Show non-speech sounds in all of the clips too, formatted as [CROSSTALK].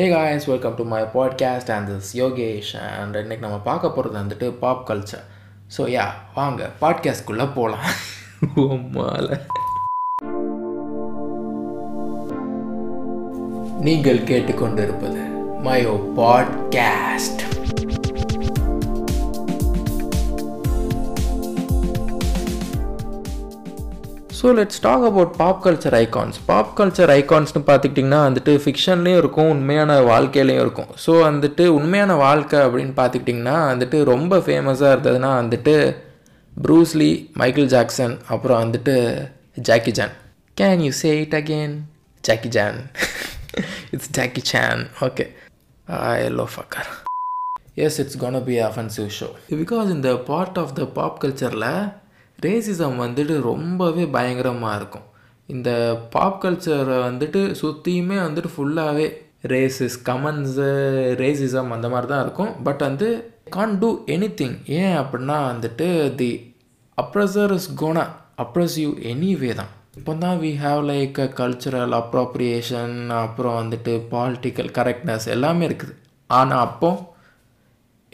Hey guys welcome to my podcast and this Yogesh and இன்னைக்கு நம்ம பார்க்க போகிறது வந்துட்டு பாப் கல்ச்சர் ஸோ யா வாங்க பாட்காஸ்ட்குள்ளே போகலாம் [LAUGHS] மாலை நீங்கள் கேட்டுக்கொண்டிருப்பது Mayo podcast so let's talk about pop culture icons pop culture ஐகான்ஸ்னு பார்த்துக்கிட்டிங்கன்னா வந்துட்டு ஃபிக்ஷன்லேயும் இருக்கும் உண்மையான வாழ்க்கையிலையும் இருக்கும். ஸோ வந்துட்டு உண்மையான வாழ்க்கை அப்படின்னு பார்த்துக்கிட்டிங்கன்னா வந்துட்டு ரொம்ப ஃபேமஸாக இருந்ததுன்னா வந்துட்டு ப்ரூஸ்லி மைக்கேல் ஜாக்சன் அப்புறம் வந்துட்டு Jackie John can you say it again Jackie John it's Jackie Chan okay yellow fucker yes it's gonna be offensive show because இந்த பார்ட் ஆஃப் த பாப் கல்ச்சரில் ரேசிசம் வந்துட்டு ரொம்பவே பயங்கரமாக இருக்கும். இந்த பாப் கல்ச்சரை வந்துட்டு சுற்றியுமே வந்துட்டு ஃபுல்லாகவே ரேசிஸ் கமன்ஸு ரேசிசம் அந்த மாதிரி தான் இருக்கும். பட் வந்து கான் டூ எனி திங் ஏன் அப்படின்னா வந்துட்டு the oppressor is gonna oppress you anyway தான். இப்போ தான் we have like a cultural appropriation அப்புறம் வந்துட்டு பாலிட்டிக்கல் கரெக்ட்னஸ் எல்லாமே இருக்குது. ஆனால் அப்போ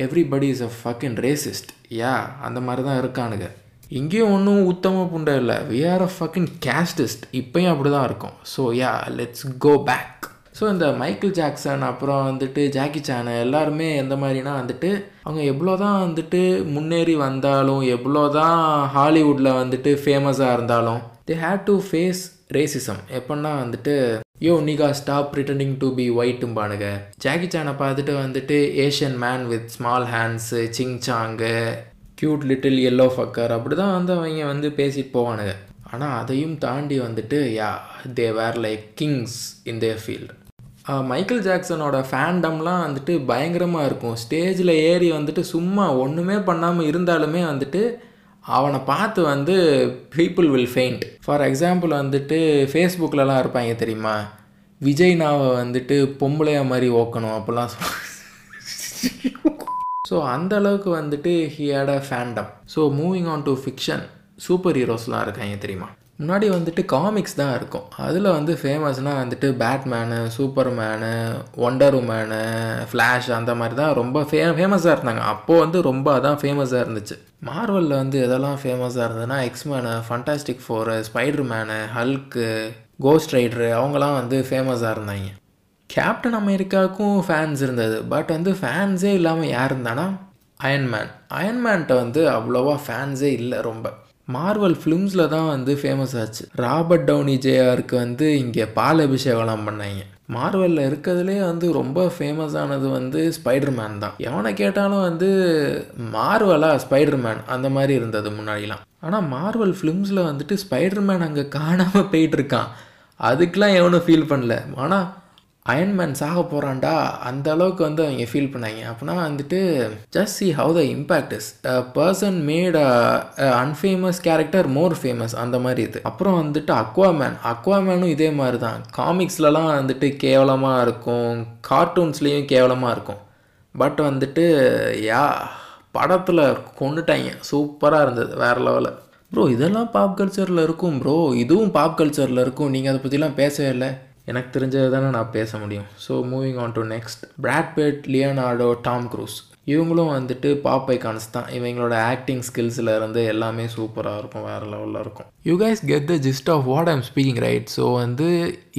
everybody is a fucking racist yeah அந்த மாதிரி தான் இருக்கானுங்க. இங்கேயும் ஒன்றும் உத்தம புண்டை இல்லை. We are a fucking casteist இப்போயும் அப்படி தான் இருக்கும். So yeah let's go back so இந்த மைக்கேல் ஜாக்சன் அப்புறம் வந்துட்டு ஜாக்கி சானு எல்லாருமே எந்த மாதிரினா வந்துட்டு அவங்க எவ்வளோ தான் வந்துட்டு முன்னேறி வந்தாலும் எவ்வளோ தான் ஹாலிவுட்டில் வந்துட்டு ஃபேமஸாக இருந்தாலும் they had to face racism எப்படின்னா வந்துட்டு yo nigga stop returning to be ஒயிட்டும்பானுங்க Jackie சானை பார்த்துட்டு வந்துட்டு Asian man with small hands ching chang cute little yellow fucker அப்படி தான் வந்து அவங்க வந்து பேசிட்டு போவானுங்க. ஆனால் அதையும் தாண்டி வந்துட்டு yeah they were like kings in their field Michael ஜாக்சனோட ஃபேண்டம்லாம் வந்துட்டு பயங்கரமாக இருக்கும். ஸ்டேஜில் ஏறி வந்துட்டு சும்மா ஒன்றுமே பண்ணாமல் இருந்தாலுமே வந்துட்டு அவனை பார்த்து வந்து people will faint for example வந்துட்டு ஃபேஸ்புக்கிலலாம் இருப்பாங்க தெரியுமா? விஜய் நாவை வந்துட்டு பொம்பளையா மாதிரி ஓக்கணும் அப்படிலாம் [LAUGHS] ஸோ அந்த அளவுக்கு வந்துட்டு he had a fandom so moving on to fiction super ஹீரோஸ்லாம் இருக்காங்க தெரியுமா? முன்னாடி வந்துட்டு காமிக்ஸ் தான் இருக்கும். அதில் வந்து ஃபேமஸ்னால் வந்துட்டு Batman Superman Wonder Woman Flash அந்த மாதிரி தான் ரொம்ப ஃபே ஃபேமஸாக இருந்தாங்க. அப்போது வந்து ரொம்ப அதான் ஃபேமஸாக இருந்துச்சு. மார்வலில் வந்து எதெல்லாம் ஃபேமஸாக இருந்ததுன்னா X Men Fantastic Four Spiderman Hulk Ghost Rider அவங்களாம் வந்து ஃபேமஸாக இருந்தாங்க. கேப்டன் அமெரிக்காவுக்கும் ஃபேன்ஸ் இருந்தது. பட் வந்து ஃபேன்ஸே இல்லாமல் யார் இருந்தானா? அயன்மேன் அயன்மேன்ட்ட வந்து அவ்வளோவா ஃபேன்ஸே இல்லை ரொம்ப. மார்வல் ஃபிலிம்ஸில் தான் வந்து ஃபேமஸ் ஆச்சு. ராபர்ட் டவுனி ஜேஆருக்கு வந்து இங்கே பால் அபிஷேகம்லாம் பண்ணாங்க. மார்வலில் இருக்கிறதுலே வந்து ரொம்ப ஃபேமஸ் ஆனது வந்து ஸ்பைடர்மேன் தான். எவனை கேட்டாலும் வந்து மார்வலா ஸ்பைடர்மேன் அந்த மாதிரி இருந்தது முன்னாடிலாம். ஆனால் மார்வல் ஃபிலிம்ஸில் வந்துட்டு ஸ்பைடர்மேன் அங்கே காணாமல் போயிட்டு இருக்கான். அதுக்கெலாம் எவனும் ஃபீல் பண்ணல. ஆனால் அயன்மேன் சாக போகிறான்டா அந்த அளவுக்கு வந்து அவங்க ஃபீல் பண்ணாங்க. அப்படின்னா வந்துட்டு just see how the impact is person made unfamous character more famous அந்த மாதிரி இது. அப்புறம் வந்துட்டு அக்வாமேன் அக்வாமேனும் இதே மாதிரி தான் காமிக்ஸ்லலாம் வந்துட்டு கேவலமாக இருக்கும். கார்ட்டூன்ஸ்லேயும் கேவலமாக இருக்கும். பட் வந்துட்டு யா படத்தில் கொண்டுட்டாங்க. சூப்பராக இருந்தது வேறு லெவலில் ப்ரோ இதெல்லாம் பாப் கல்ச்சரில் இருக்கும் ப்ரோ இதுவும் பாப் கல்ச்சரில் இருக்கும். நீங்கள் அதை பற்றிலாம் பேசவே இல்லை. எனக்கு தெரிஞ்சது தானே நான் பேச முடியும். So moving on to next Brad Pitt Leonardo Tom Cruise இவங்களும் வந்துட்டு பாப் கான்ஸ் தான். இவங்களோட ஆக்டிங் ஸ்கில்ஸில் இருந்து எல்லாமே சூப்பராக இருக்கும் வேறு லெவலில் இருக்கும். You guys get the gist of what I'm speaking right so வந்து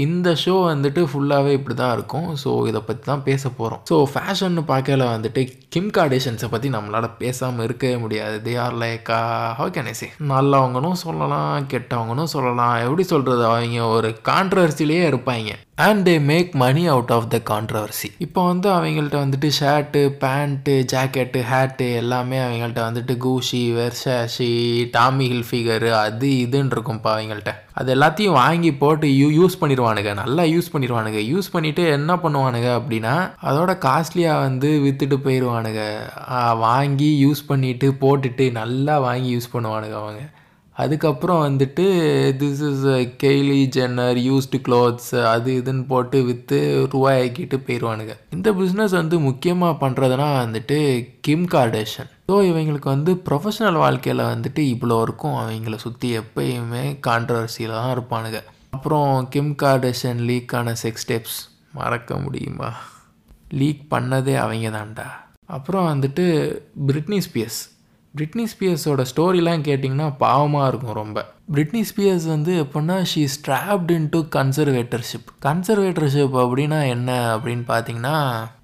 இந்த ஷோ வந்துட்டு ஃபுல்லாகவே இப்படி தான் இருக்கும். ஸோ இதை பற்றி தான் பேச போகிறோம் ஸோ ஃபேஷன்னு பார்க்கல வந்துட்டு கிம் கார்டேஷன்ஸை பற்றி நம்மளால் பேசாமல் இருக்கவே முடியாது. They are like how can I say நல்லவங்கனும் சொல்லலாம் கெட்டவங்கனும் சொல்லலாம். எப்படி சொல்கிறது அவங்க ஒரு கான்ட்ரவர்சிலேயே இருப்பாங்க. And they make money out of the controversy இப்போ வந்து அவங்கள்ட்ட வந்துட்டு ஷர்ட்டு பேண்ட்டு ஜாக்கெட்டு ஹேட்டு எல்லாமே அவங்கள்ட்ட வந்துட்டு Gucci Versace Tommy Hilfiger அது இதுன்னு இருக்கும்ப்பா அவங்கள்ட்ட. அது எல்லாத்தையும் வாங்கி போட்டு யூ யூஸ் பண்ணிடுவானுங்க நல்லா யூஸ் பண்ணிடுவானுங்க யூஸ் பண்ணிவிட்டு என்ன பண்ணுவானுங்க அப்படின்னா அதோட காஸ்ட்லியாக வந்து விற்றுட்டு போயிடுவானுங்க வாங்கி யூஸ் பண்ணிவிட்டு போட்டுட்டு நல்லா வாங்கி யூஸ் பண்ணுவானுங்க அவங்க. அதுக்கப்புறம் வந்துட்டு this is Kylie Jenner used clothes அது இதுன்னு போட்டு விற்று ரூபாயாக்கிட்டு போயிடுவானுங்க இந்த பிஸ்னஸ் வந்து முக்கியமாக பண்ணுறதுனா வந்துட்டு கிம் கார்டேஷன் ஸோ இவங்களுக்கு வந்து ப்ரொஃபஷனல் வாழ்க்கையில் வந்துட்டு இவ்வளோ இருக்கும். அவங்கள சுற்றி எப்பயுமே கான்ட்ரவர்சியில் தான் இருப்பானுங்க. அப்புறம் கிம் கார்டேஷன் லீக்கான செக்ஸ் ஸ்டெப்ஸ் மறக்க முடியுமா? லீக் பண்ணதே அவங்க தான்டா அப்புறம் வந்துட்டு பிரிட்னி ஸ்பியர்ஸ் பிரிட்னி ஸ்பியர்ஸோட ஸ்டோரிலாம் கேட்டிங்கன்னா பாவமாக இருக்கும் ரொம்ப. பிரிட்னி ஸ்பியர்ஸ் வந்து எப்படின்னா she strapped into conservatorship conservatorship அப்படின்னா என்ன அப்படின்னு பார்த்தீங்கன்னா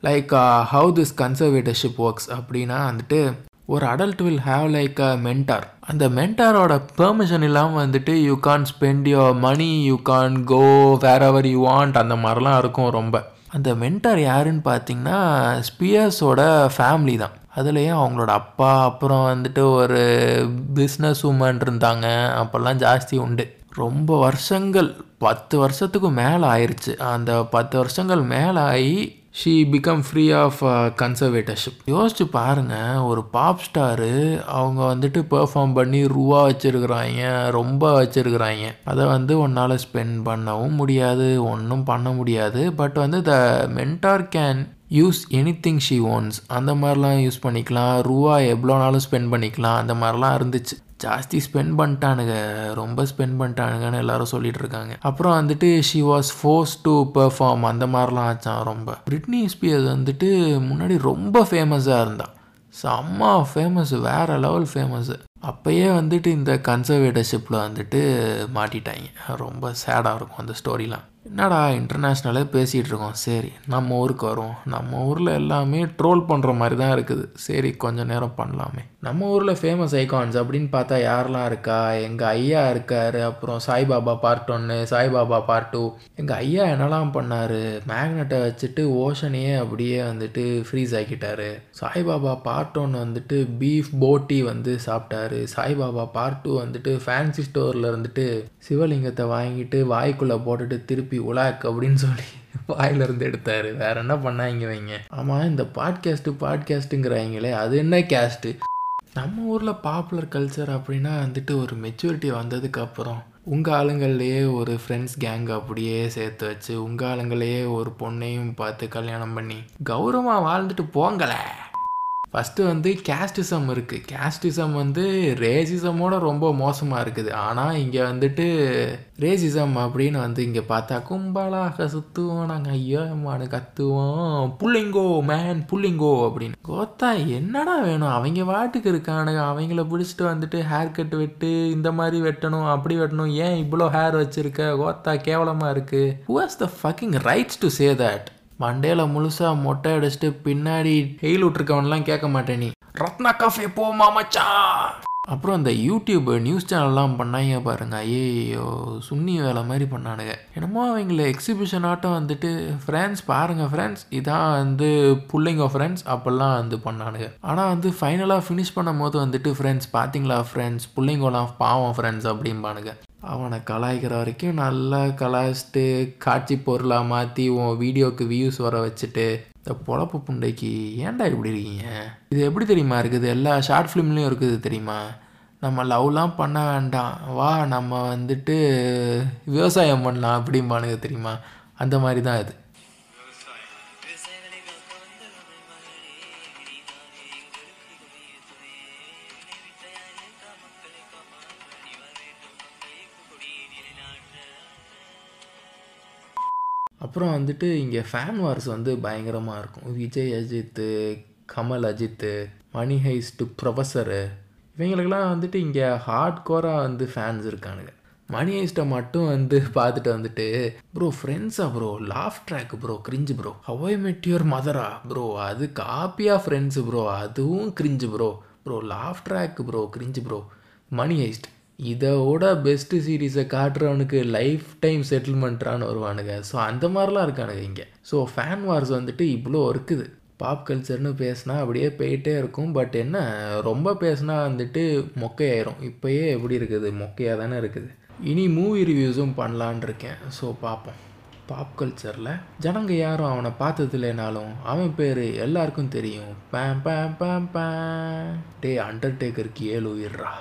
like how this conservatorship works அப்படின்னா வந்துட்டு ஒரு adult will have like a mentor அந்த மென்டாரோட பெர்மிஷன் இல்லாமல் வந்துட்டு you can spend your money you can go wherever you want அந்த மாதிரிலாம் இருக்கும் ரொம்ப. அந்த மென்டார் யாருன்னு பார்த்தீங்கன்னா ஸ்பியர்ஸோட ஃபேமிலி தான். அதுலேயும் அவங்களோட அப்பா அப்புறம் வந்துட்டு ஒரு பிஸ்னஸ் உமன் இருந்தாங்க. அப்போல்லாம் ஜாஸ்தி உண்டு. ரொம்ப வருஷங்கள் பத்து வருஷத்துக்கு மேலே ஆயிடுச்சு அந்த பத்து வருஷங்கள் மேலே ஆகி she become free of conservatorship யோசிச்சு பாருங்கள் ஒரு பாப் ஸ்டாரு அவங்க வந்துட்டு பெர்ஃபார்ம் பண்ணி ரூவா வச்சுருக்குறாங்க ரொம்ப வச்சுருக்குறாங்க. அதை வந்து உன்னால் ஸ்பெண்ட் பண்ணவும் முடியாது ஒன்றும் பண்ண முடியாது. பட் வந்து the mentor can use anything she owns அந்த மாதிரிலாம் யூஸ் பண்ணிக்கலாம். ரூபா எவ்வளோனாலும் ஸ்பெண்ட் பண்ணிக்கலாம். அந்த மாதிரிலாம் இருந்துச்சு. ஜாஸ்தி ஸ்பெண்ட் பண்ணிட்டானுங்க. ரொம்ப ஸ்பெண்ட் பண்ணிட்டானுங்கன்னு எல்லாரும் சொல்லிட்டு இருக்காங்க. அப்புறம் வந்துட்டு she was force to perform அந்த மாதிரிலாம் ஆச்சான் ரொம்ப. பிரிட்னி ஸ்பியர்ஸ் வந்துட்டு முன்னாடி ரொம்ப ஃபேமஸாக இருந்தான் செம்ம ஃபேமஸ் வேறு லெவல் ஃபேமஸ்ஸு அப்போயே வந்துட்டு இந்த கன்சர்வேட்டர்ஷிப்பில் வந்துட்டு மாட்டிட்டாங்க. ரொம்ப சேடாக இருக்கும் அந்த ஸ்டோரிலாம் என்னடா இன்டர்நேஷ்னலே பேசிகிட்டு இருக்கோம். சரி நம்ம ஊருக்கு வரும் நம்ம ஊரில் எல்லாமே ட்ரோல் பண்ணுற மாதிரி தான் இருக்குது. சரி கொஞ்ச நேரம் பண்ணலாமே. நம்ம ஊரில் ஃபேமஸ் ஐகான்ஸ் அப்படின்னு பார்த்தா யாரெல்லாம் இருக்கா? எங்கள் ஐயா இருக்கார் அப்புறம் சாய்பாபா பார்ட் ஒன்று சாய்பாபா பார்ட் டூ எங்கள் ஐயா என்னெல்லாம் பண்ணார்? மேக்னெட்டை வச்சுட்டு ஓஷனையே அப்படியே வந்துட்டு ஃப்ரீஸ் ஆக்கிட்டார். சாய்பாபா பார்ட் ஒன் வந்துட்டு பீஃப் போட்டி வந்து சாப்பிட்டாரு. சாய்பாபா பார்ட் டூ வந்துட்டு ஃபேன்சி ஸ்டோரில் இருந்துட்டு சிவலிங்கத்தை வாங்கிட்டு வாய்க்குள்ளே போட்டுட்டு திருப்பி உலாக் அப்படின்னு சொல்லி [LAUGHS] வாயிலிருந்து எடுத்தார். வேற என்ன பண்ணாங்க வைங்க ஆமாம் இந்த பாட்காஸ்ட்டு பாட்காஸ்ட்டுங்கிறாங்களே அது என்ன கேஸ்ட்டு நம்ம ஊரில் பாப்புலர் கல்ச்சர் அப்படின்னா வந்துட்டு ஒரு மெச்சூரிட்டி வந்ததுக்கப்புறம் உங்கள் ஆளுங்கள்லேயே ஒரு ஃப்ரெண்ட்ஸ் கேங் அப்படியே சேர்த்து வச்சு உங்கள் ஆளுங்களையே ஒரு பொண்ணையும் பார்த்து கல்யாணம் பண்ணி கௌரவமாக வாழ்ந்துட்டு போங்களே. ஃபஸ்ட்டு வந்து கேஸ்டிசம் இருக்குது கேஸ்டிசம் வந்து ரேசிசமோட ரொம்ப மோசமாக இருக்குது. ஆனால் இங்கே வந்துட்டு ரேசிசம் அப்படின்னு வந்து இங்கே பார்த்தா கும்பலாக சுற்றுவோம் நாங்கள் ஐயோ மானு கத்துவோம். புள்ளிங்கோ மேன் புள்ளிங்கோ அப்படின்னு. கோத்தா என்னடா வேணும்? அவங்க வாட்டுக்கு இருக்கானுங்க. அவங்கள பிடிச்சிட்டு வந்துட்டு ஹேர் கட் வெட்டு இந்த மாதிரி வெட்டணும் அப்படி வெட்டணும். ஏன் இவ்வளோ ஹேர் வச்சுருக்க? கோத்தா கேவலமாக இருக்குது who has the fucking rights to say that மண்டேல முழுசாக மொட்டை அடிச்சுட்டு பின்னாடி ஹெயில் விட்ருக்கவன்லாம் கேட்க மாட்டேன் நீ. ரத்னா காஃபே போமா மச்சான் அப்புறம் இந்த யூடியூப் நியூஸ் சேனல்லாம் பண்ணாங்க பாருங்க. ஐயோ சுன்னி வேலை மாதிரி பண்ணானுங்க. என்னமோ அவங்கள எக்ஸிபிஷன் ஆட்டம் வந்துட்டு ஃப்ரெண்ட்ஸ் பாருங்கள் ஃப்ரெண்ட்ஸ் இதான் வந்து புள்ளைங்க ஃப்ரெண்ட்ஸ் அப்படிலாம் வந்து பண்ணானுங்க. ஆனால் வந்து ஃபைனலாக ஃபினிஷ் பண்ணும் போது வந்துட்டு ஃப்ரெண்ட்ஸ் பார்த்தீங்களா ஃப்ரெண்ட்ஸ் பிள்ளைங்களாம் பாவம் ஃப்ரெண்ட்ஸ் அப்படிம்பானுங்க. அவனை கலாய்க்கிற வரைக்கும் நல்லா கலாய்ச்சிட்டு காட்சி பொருளாக மாற்றி உன் வீடியோக்கு வியூஸ் வர வச்சுட்டு இந்த பொழப்பு புண்டைக்கு ஏன்டா இப்படி இருக்கீங்க? இது எப்படி தெரியுமா இருக்குது? எல்லா ஷார்ட் ஃபிலிம்லேயும் இருக்குது தெரியுமா? நம்ம லவ்லாம் பண்ண வேண்டாம். வா நம்ம வந்துட்டு விவசாயம் பண்ணலாம் அப்படிம்பானுங்க தெரியுமா? அந்த மாதிரி தான் இது. அப்புறம் வந்துட்டு இங்கே ஃபேன் வார்ஸ் வந்து பயங்கரமாக இருக்கும். Vijay Ajith Kamal Ajith money heist professor இவங்களுக்கெல்லாம் வந்துட்டு இங்கே ஹார்ட் கோராக வந்து ஃபேன்ஸ் இருக்கானுங்க. மணி ஹைஸ்ட்டை மட்டும் வந்து பார்த்துட்டு வந்துட்டு ப்ரோ ஃப்ரெண்ட்ஸா bro laugh track bro cringe bro how I met your Mathura bro அது காப்பியாக ஃப்ரெண்ட்ஸு ப்ரோ அதுவும் cringe bro bro laugh track bro cringe bro Money Heist இதோட பெஸ்ட்டு சீரீஸை காட்டுறவனுக்கு லைஃப் டைம் செட்டில்மெண்ட்ரான்னு வருவானுங்க. ஸோ அந்த மாதிரிலாம் இருக்கானுங்க இங்கே. ஸோ ஃபேன் வார்ஸ் வந்துட்டு இவ்வளோ இருக்குது. பாப் கல்ச்சர்னு பேசினா அப்படியே போயிட்டே இருக்கும். பட் என்ன? ரொம்ப பேசினா வந்துட்டு மொக்கையாயிரும். இப்போயே எப்படி இருக்குது? மொக்கையாக தானே இருக்குது. இனி மூவி ரிவ்யூஸும் பண்ணலான் இருக்கேன். ஸோ பார்ப்போம் பாப் கல்ச்சரில் ஜனங்க யாரும் அவனை பார்த்தது இல்லைனாலும் அவன் பேர் எல்லாருக்கும் தெரியும். பேம் பேம் பேம் பே டே அண்டர்டேக்கருக்கு ஏழு உயிர்றா.